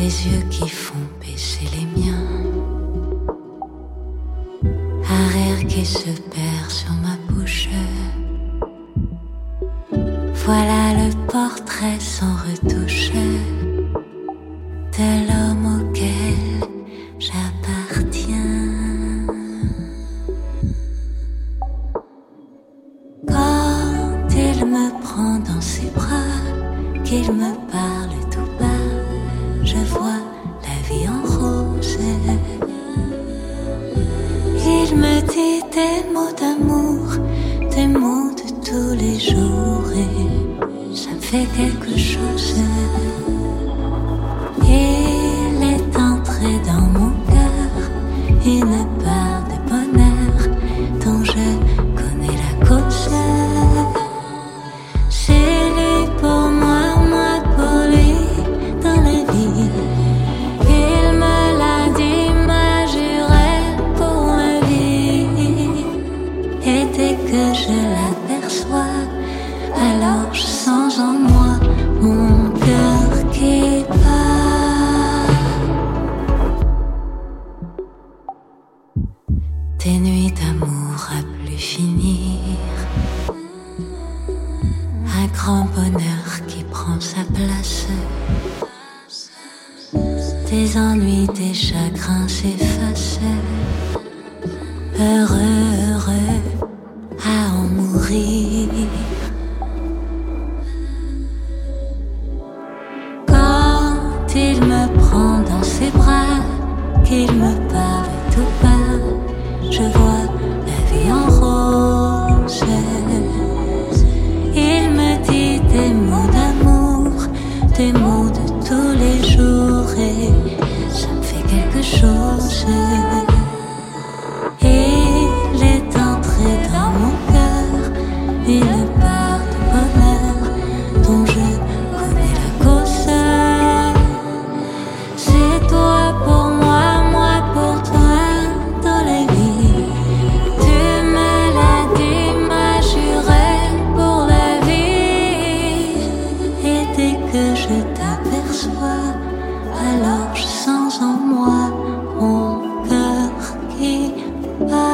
tes yeux qui font baisser les miens. Un qui se perd sur ma bouche. Voilà le portrait sans retouche de l'homme auquel j'appartiens. Quand il me prend dans ses bras, qu'il me parle je vois la vie en rose. Il me dit des mots d'amour, des mots de tous les jours et ça me fait quelque chose. Des nuits d'amour à plus finir. Un grand bonheur qui prend sa place. Des ennuis, des chagrins s'effacent. Heureux, heureux à en mourir. Quand il me prend dans ses bras, qu'il me parle ça me fait quelque chose. I